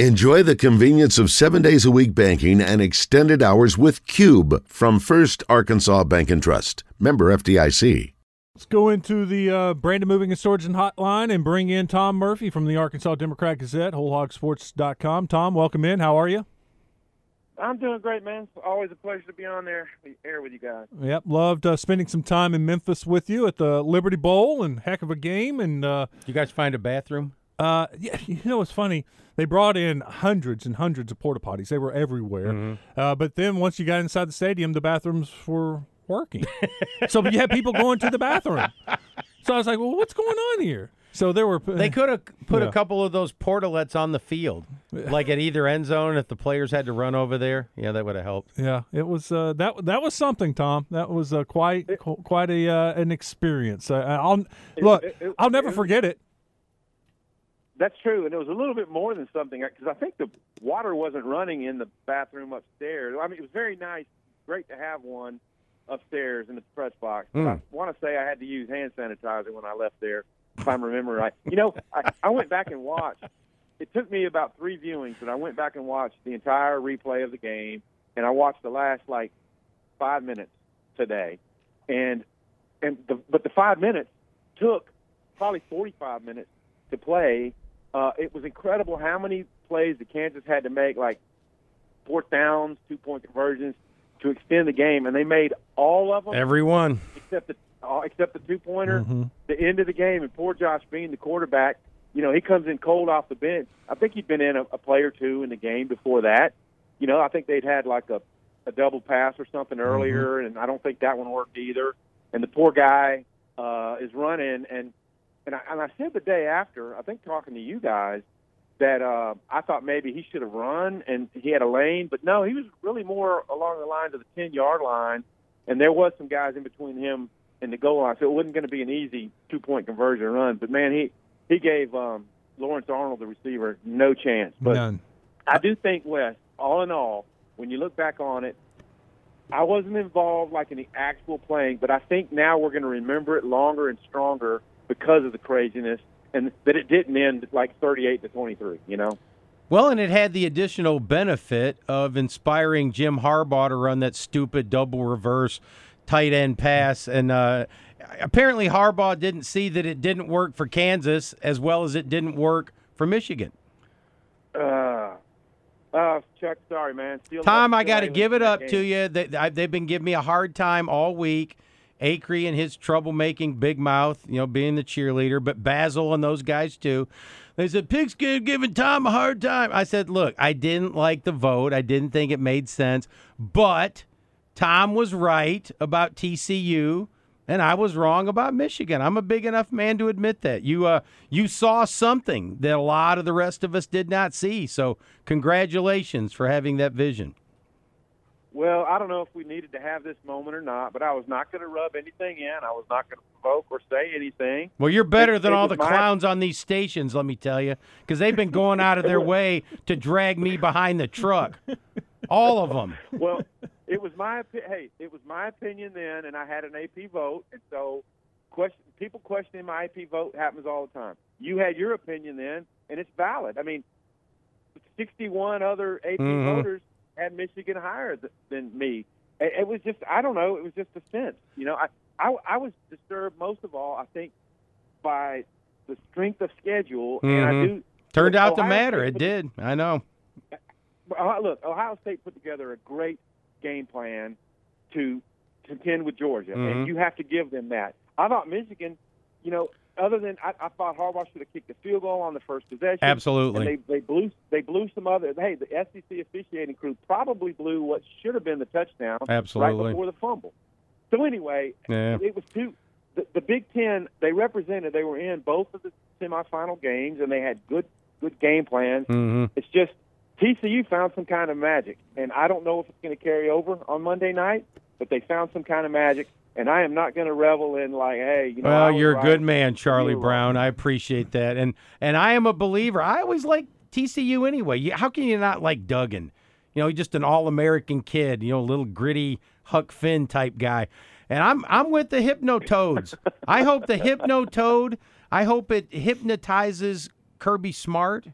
Enjoy the convenience of seven days a week banking and extended hours with Cube from First Arkansas Bank and Trust. Member FDIC. Let's go into the uh, Brandon Moving and Storage and Hotline and bring in Tom Murphy from the Arkansas Democrat Gazette, WholeHogSports.com. Tom, welcome in. How are you? I'm doing great, man. It's always a pleasure to be on there, air with you guys. Yep, loved uh, spending some time in Memphis with you at the Liberty Bowl, and heck of a game. And uh, you guys find a bathroom? Uh, yeah, you know it's funny. They brought in hundreds and hundreds of porta potties. They were everywhere. Mm-hmm. Uh, but then once you got inside the stadium, the bathrooms were working. so you had people going to the bathroom. So I was like, well, what's going on here? So there were. They could have put yeah. a couple of those portalets on the field, like at either end zone. If the players had to run over there, yeah, that would have helped. Yeah, it was uh, that that was something, Tom. That was uh, quite quite a uh, an experience. Uh, I'll look. It, it, I'll never it, forget it. That's true, and it was a little bit more than something because I think the water wasn't running in the bathroom upstairs. I mean, it was very nice, great to have one upstairs in the press box. Mm. I want to say I had to use hand sanitizer when I left there, if I remember right. You know, I, I went back and watched. It took me about three viewings, but I went back and watched the entire replay of the game, and I watched the last like five minutes today, and and the but the five minutes took probably 45 minutes to play uh, it was incredible how many plays the Kansas had to make, like fourth downs, two point conversions, to extend the game, and they made all of them. Every one except the uh, except the two pointer, mm-hmm. the end of the game, and poor Jason Bean, the quarterback. You know, he comes in cold off the bench. I think he'd been in a, a play or two in the game before that. You know, I think they'd had like a, a double pass or something mm-hmm. earlier, and I don't think that one worked either. And the poor guy uh, is running, and and I, and I said the day after, I think talking to you guys, that uh, I thought maybe he should have run and he had a lane, but no, he was really more along the lines of the ten yard line, and there was some guys in between him and the goal line, so it wasn't going to be an easy two point conversion run. But man, he he gave um, Lawrence Arnold, the receiver, no chance. But None. I do think Wes, all in all, when you look back on it, I wasn't involved like in the actual playing, but I think now we're going to remember it longer and stronger because of the craziness and that it didn't end like 38 to 23, you know? Well, and it had the additional benefit of inspiring Jim Harbaugh to run that stupid double reverse tight end pass. And uh, apparently, Harbaugh didn't see that it didn't work for Kansas as well as it didn't work for Michigan. Uh, uh, Chuck, sorry, man. Still Tom, I got to give it up to you. They, they've been giving me a hard time all week. Acree and his troublemaking big mouth, you know, being the cheerleader, but Basil and those guys too. They said Pigskin giving Tom a hard time. I said, look, I didn't like the vote. I didn't think it made sense, but Tom was right about TCU, and I was wrong about Michigan. I'm a big enough man to admit that. You uh, you saw something that a lot of the rest of us did not see. So congratulations for having that vision. Well, I don't know if we needed to have this moment or not, but I was not going to rub anything in. I was not going to provoke or say anything. Well, you're better it, than it all the my... clowns on these stations, let me tell you, because they've been going out of their way to drag me behind the truck. All of them. Well, it was my hey, it was my opinion then, and I had an AP vote, and so question people questioning my AP vote happens all the time. You had your opinion then, and it's valid. I mean, 61 other AP mm-hmm. voters had Michigan higher th- than me. It, it was just I don't know. It was just a sense, you know. I, I I was disturbed most of all. I think by the strength of schedule, mm-hmm. and I mm-hmm. do turned out Ohio to matter. State it did. I know. Look, Ohio State put together a great game plan to contend with Georgia, mm-hmm. and you have to give them that. I thought Michigan, you know, other than I, I thought Harbaugh should have kicked the field goal on the first possession. Absolutely. they they blew they blew some other. Hey, the SEC officiating crew probably blew what should have been the touchdown. Absolutely. Right before the fumble. So anyway, yeah. it was two. The, the Big Ten they represented. They were in both of the semifinal games, and they had good good game plans. Mm-hmm. It's just TCU found some kind of magic, and I don't know if it's going to carry over on Monday night, but they found some kind of magic and I am not going to revel in like, hey, you know. Well, you're a good man, Charlie Brown. I appreciate that, and and I am a believer. I always like TCU anyway. How can you not like Duggan? You know, just an all-American kid. You know, a little gritty Huck Finn type guy. And I'm I'm with the Hypnotoads. I hope the Hypnotoad. I hope it hypnotizes Kirby Smart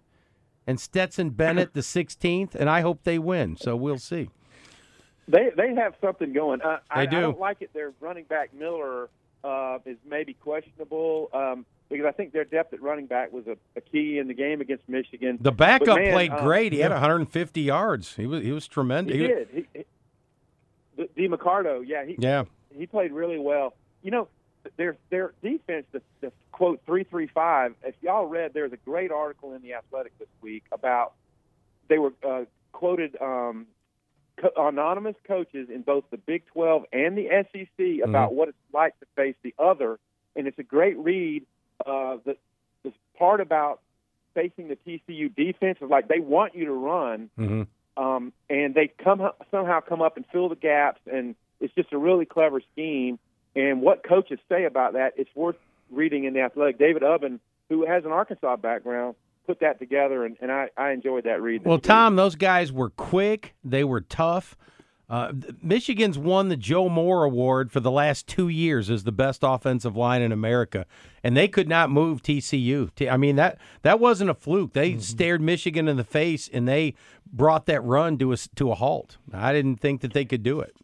and Stetson Bennett the 16th, and I hope they win. So we'll see. They they have something going. Uh, they I, do. I don't like it. Their running back Miller uh, is maybe questionable um, because I think their depth at running back was a, a key in the game against Michigan. The backup man, played um, great. He had 150 yards. He was he was tremendous. He did. He, he, Demercado, yeah, he Yeah. he played really well. You know, their their defense, the, the quote three three five. If y'all read, there's a great article in the Athletic this week about they were uh, quoted um, co- anonymous coaches in both the Big Twelve and the SEC about what it's like to face the other, and it's a great read. Uh, the the part about facing the TCU defense is like they want you to run, hmm um, and they come somehow come up and fill the gaps, and it's just a really clever scheme. And what coaches say about that, it's worth reading in the Athletic. David Ubben, who has an Arkansas background, put that together, and, and I, I enjoyed that read. Well, Tom, those guys were quick. They were tough. Uh, Michigan's won the Joe Moore Award for the last two years as the best offensive line in America, and they could not move TCU. I mean that that wasn't a fluke. They stared Michigan in the face and they brought that run to a s- to a halt. I didn't think that they could do it.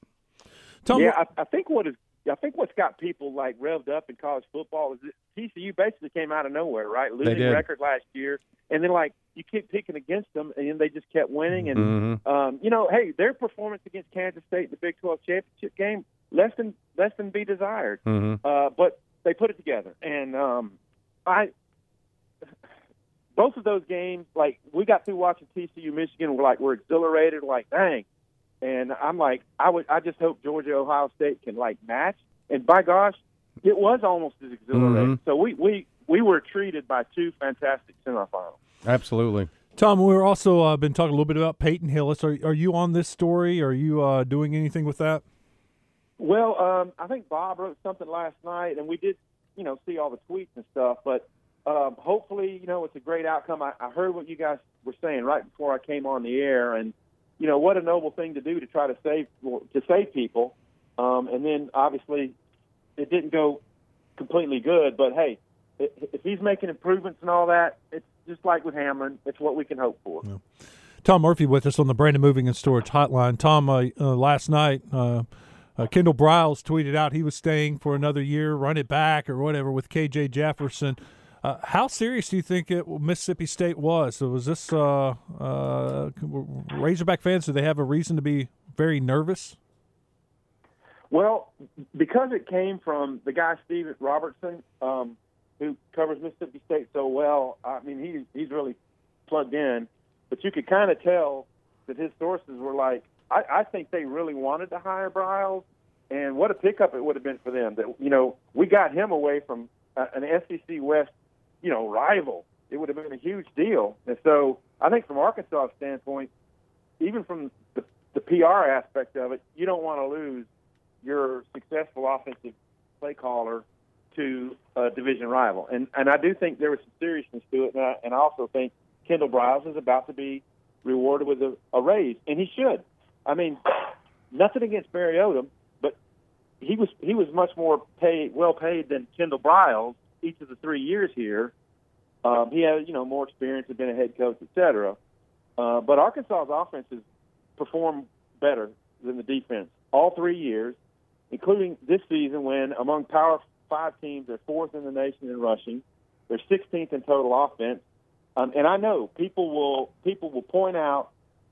Tom, yeah, I, I think what is I think what's got people like revved up in college football is that TCU basically came out of nowhere, right? Losing record last year, and then like you keep picking against them, and then they just kept winning. And Mhm. um, you know, hey, their performance against Kansas State in the Big 12 championship game less than less than be desired. Mhm. Uh, but they put it together, and um, I both of those games, like we got through watching TCU Michigan, we're like we're exhilarated, like dang, and I'm like I would I just hope Georgia Ohio State can like match, and by gosh, it was almost as exhilarating. So we we we were treated by two fantastic semifinals. Absolutely. Tom, we're also uh, been talking a little bit about Peyton Hillis. Are are you on this story? Are you uh, doing anything with that? Well, um, I think Bob wrote something last night, and we did, you know, see all the tweets and stuff. But um, hopefully, you know, it's a great outcome. I, I heard what you guys were saying right before I came on the air, and you know, what a noble thing to do to try to save to save people. Um, and then obviously, it didn't go completely good. But hey, if he's making improvements and all that, it's just like with Hamlin. It's what we can hope for. Tom Murphy with us on the Brandon Moving and Storage Hotline. Tom, uh, uh, last night, uh, uh, Kendall Briles tweeted out he was staying for another year, run it back or whatever with KJ Jefferson. Uh, how serious do you think it, Mississippi State was? So was this uh, uh, Razorback fans? Do they have a reason to be very nervous? Well, because it came from the guy Steve Robertson, um, who covers Mississippi State so well. I mean, he's he's really plugged in, but you could kind of tell that his sources were like, I, I think they really wanted to hire Briles, and what a pickup it would have been for them. That you know, we got him away from uh, an SEC West, you know, rival. It would have been a huge deal, and so I think from Arkansas' standpoint, even from the, the PR aspect of it, you don't want to lose your successful offensive play caller to a division rival. And and I do think there was some seriousness to it, and I, and I also think Kendall Briles is about to be rewarded with a, a raise, and he should. I mean, nothing against Barry Odom, but he was he was much more paid, well paid than Kendall Briles each of the three years here. Um, he had you know more experience, had been a head coach, et cetera. Uh, but Arkansas's offense has performed better than the defense all three years, including this season when among Power Five teams they're fourth in the nation in rushing, they're 16th in total offense. Um, and I know people will people will point out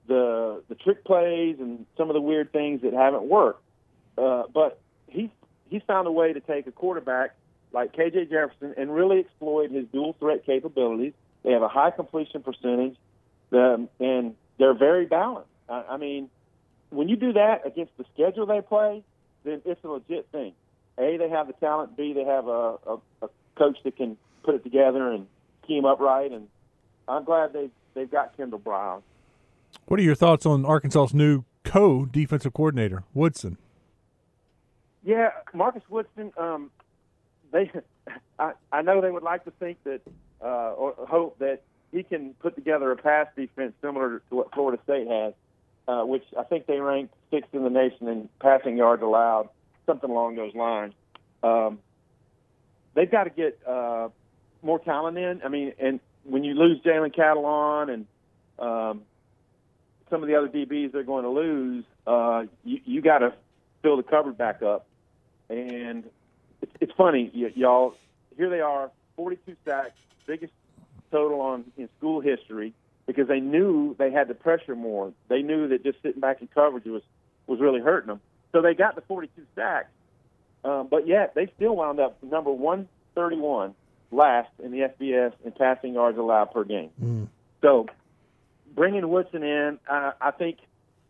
the the trick plays and some of the weird things that haven't worked. Uh, but he's he's found a way to take a quarterback like KJ Jefferson and really exploit his dual threat capabilities. They have a high completion percentage, um, and they're very balanced. I, I mean, when you do that against the schedule they play, then it's a legit thing. A, they have the talent. B, they have a, a, a coach that can put it together and scheme up right. And I'm glad they've they've got Kendall Brown. What are your thoughts on Arkansas's new co-defensive coordinator, Woodson? Yeah, Marcus Woodson. Um, they, I, I know they would like to think that uh, or hope that he can put together a pass defense similar to what Florida State has, uh, which I think they ranked sixth in the nation in passing yards allowed, something along those lines. Um, they've got to get uh, more talent in. I mean, and when you lose Jalen Catalon and um, some of the other DBs they're going to lose, uh, you, you got to fill the cupboard back up. And funny, y- y'all. Here they are, 42 sacks, biggest total on in school history, because they knew they had to pressure more. They knew that just sitting back in coverage was was really hurting them. So they got the 42 sacks, um, but yet they still wound up number 131 last in the FBS in passing yards allowed per game. Mm. So bringing Woodson in, uh, I think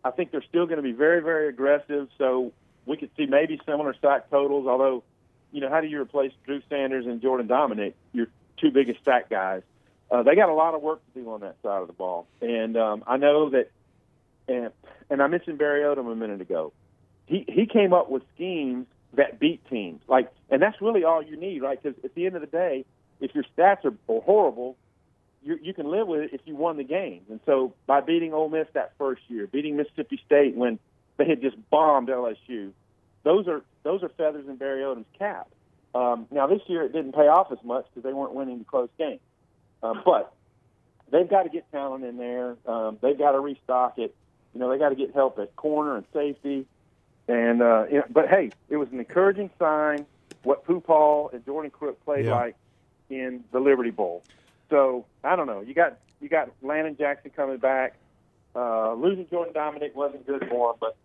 I think they're still going to be very very aggressive. So we could see maybe similar sack totals. Although, you know, how do you replace Drew Sanders and Jordan Domineck, your two biggest sack guys? Uh, they got a lot of work to do on that side of the ball, and um, I know that. And, and I mentioned Barry Odom a minute ago. He he came up with schemes that beat teams, like, and that's really all you need, right? Because at the end of the day, if your stats are, are horrible, you, you can live with it if you won the game. And so by beating Ole Miss that first year, beating Mississippi State when they had just bombed LSU, those are those are feathers in Barry Odom's cap. Um, now this year it didn't pay off as much because they weren't winning the close games, um, but they've got to get talent in there. Um, they've got to restock it. You know, they got to get help at corner and safety. And uh, you know, but hey, it was an encouraging sign what Pooh Paul and Jordan Crook played Yeah. like in the Liberty Bowl. So I don't know. You got you got Landon Jackson coming back. Uh, losing Jordan Domineck wasn't good for him, but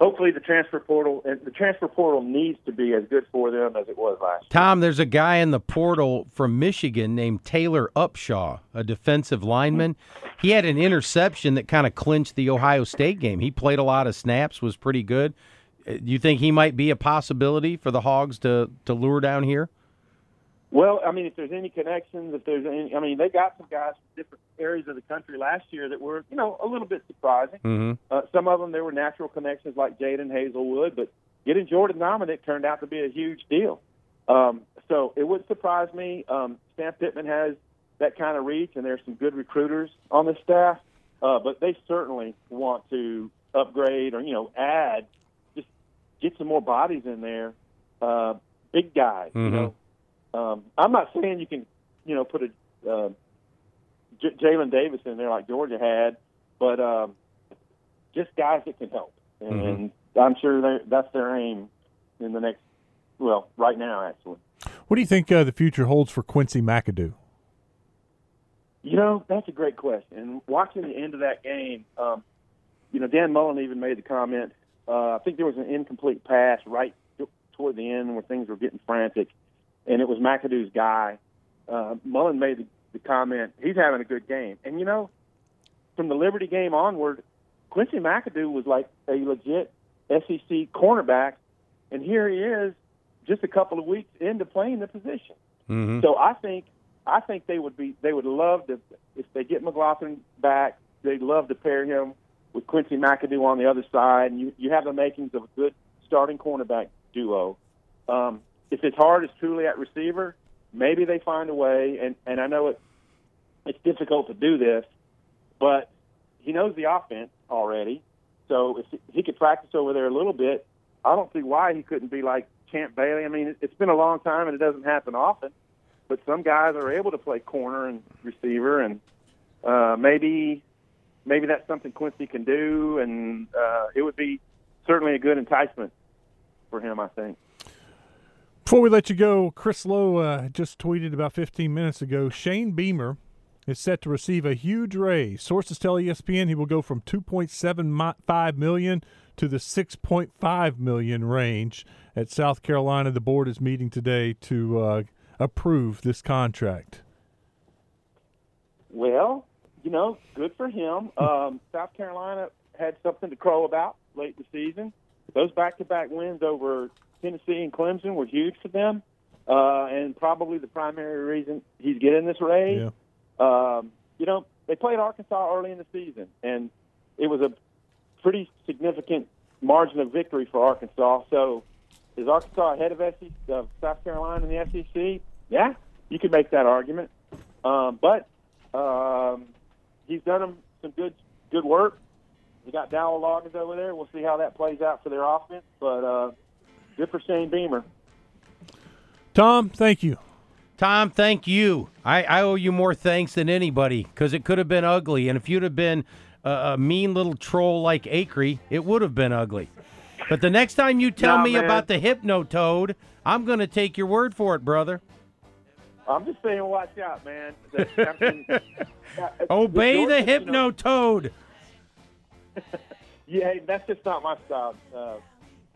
hopefully the transfer portal and the transfer portal needs to be as good for them as it was last year. Tom, there's a guy in the portal from Michigan named Taylor Upshaw, a defensive lineman. He had an interception that kind of clinched the Ohio State game. He played a lot of snaps, was pretty good. Uh, You think he might be a possibility for the Hogs to, to lure down here? Well, I mean, if there's any connections, if there's any, I mean, they got some guys from different areas of the country last year that were, you know, a little bit surprising. Mm-hmm. Uh, some of them there were natural connections like Jaden Hazelwood, but getting Jordan Domineck turned out to be a huge deal. Um, so it would surprise me. Um, Sam Pittman has that kind of reach, and there's some good recruiters on the staff. Uh, but they certainly want to upgrade or you know add, just get some more bodies in there, uh, big guys. You Mhm. know, um, I'm not saying you can you know put a uh, J- Jalen Davis in there like Georgia had, but um, just guys that can help, and I'm sure that's their aim in the next. Well, right now, actually. What do you think uh, the future holds for Quincy McAdoo? You know, that's a great question. And watching the end of that game, um, you know, Dan Mullen even made the comment. Uh, I think there was an incomplete pass right toward the end where things were getting frantic, and it was McAdoo's guy. Uh, Mullen made the, the comment, he's having a good game. And, you know, from the Liberty game onward, Quincy McAdoo was like a legit SEC cornerback, and here he is just a couple of weeks into playing the position. Mm-hmm. So I think I think they would be they would love to if they get McGlothern back, they'd love to pair him with Quincy McAdoo on the other side, and you you have the makings of a good starting cornerback duo. Um, if his heart is truly at receiver, maybe they find a way. And and I know it it's difficult to do this, but he knows the offense already. So if he- could practice over there a little bit, I don't see why he couldn't be like Champ Bailey. I mean, it- it's been a long time and it doesn't happen often, but some guys are able to play corner and receiver, and uh, maybe maybe that's something Quincy can do, and uh, it would be certainly a good enticement for him. I think. Before we let you go, Chris Low uh, just tweeted about 15 minutes ago Shane Beamer is set to receive a huge raise. Sources tell ESPN he will go from 2.75 million to the 6.5 million range at South Carolina. The board is meeting today to uh, approve this contract. Well, you know, good for him. Um, South Carolina had something to crow about late in the season. Those back-to-back wins over Tennessee and Clemson were huge for them, uh, and probably the primary reason he's getting this raise. Yeah. Um, you know, they played Arkansas early in the season, and it was a pretty significant margin of victory for Arkansas. So, is Arkansas ahead of, SEC, of South Carolina in the SEC? Yeah, you could make that argument. Um, but um, he's done them some good good work. You got Dowell Loggins over there. We'll see how that plays out for their offense. But uh, good for Shane Beamer. Tom, thank you. Tom, thank you. I, I owe you more thanks than anybody because it could have been ugly. And if you'd have been a, a mean little troll like Acree, it would have been ugly. But the next time you tell Nah, me man. about the Hypnotoad, I'm going to take your word for it, brother. I'm just saying, watch out, man. The captain- Uh, Obey the Georgia, you know- Hypnotoad. Yeah, that's just not my style, uh,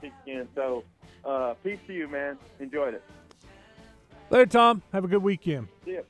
pigskin. So, uh, peace to you, man. Enjoyed it. Later, Tom. Have a good weekend. See ya.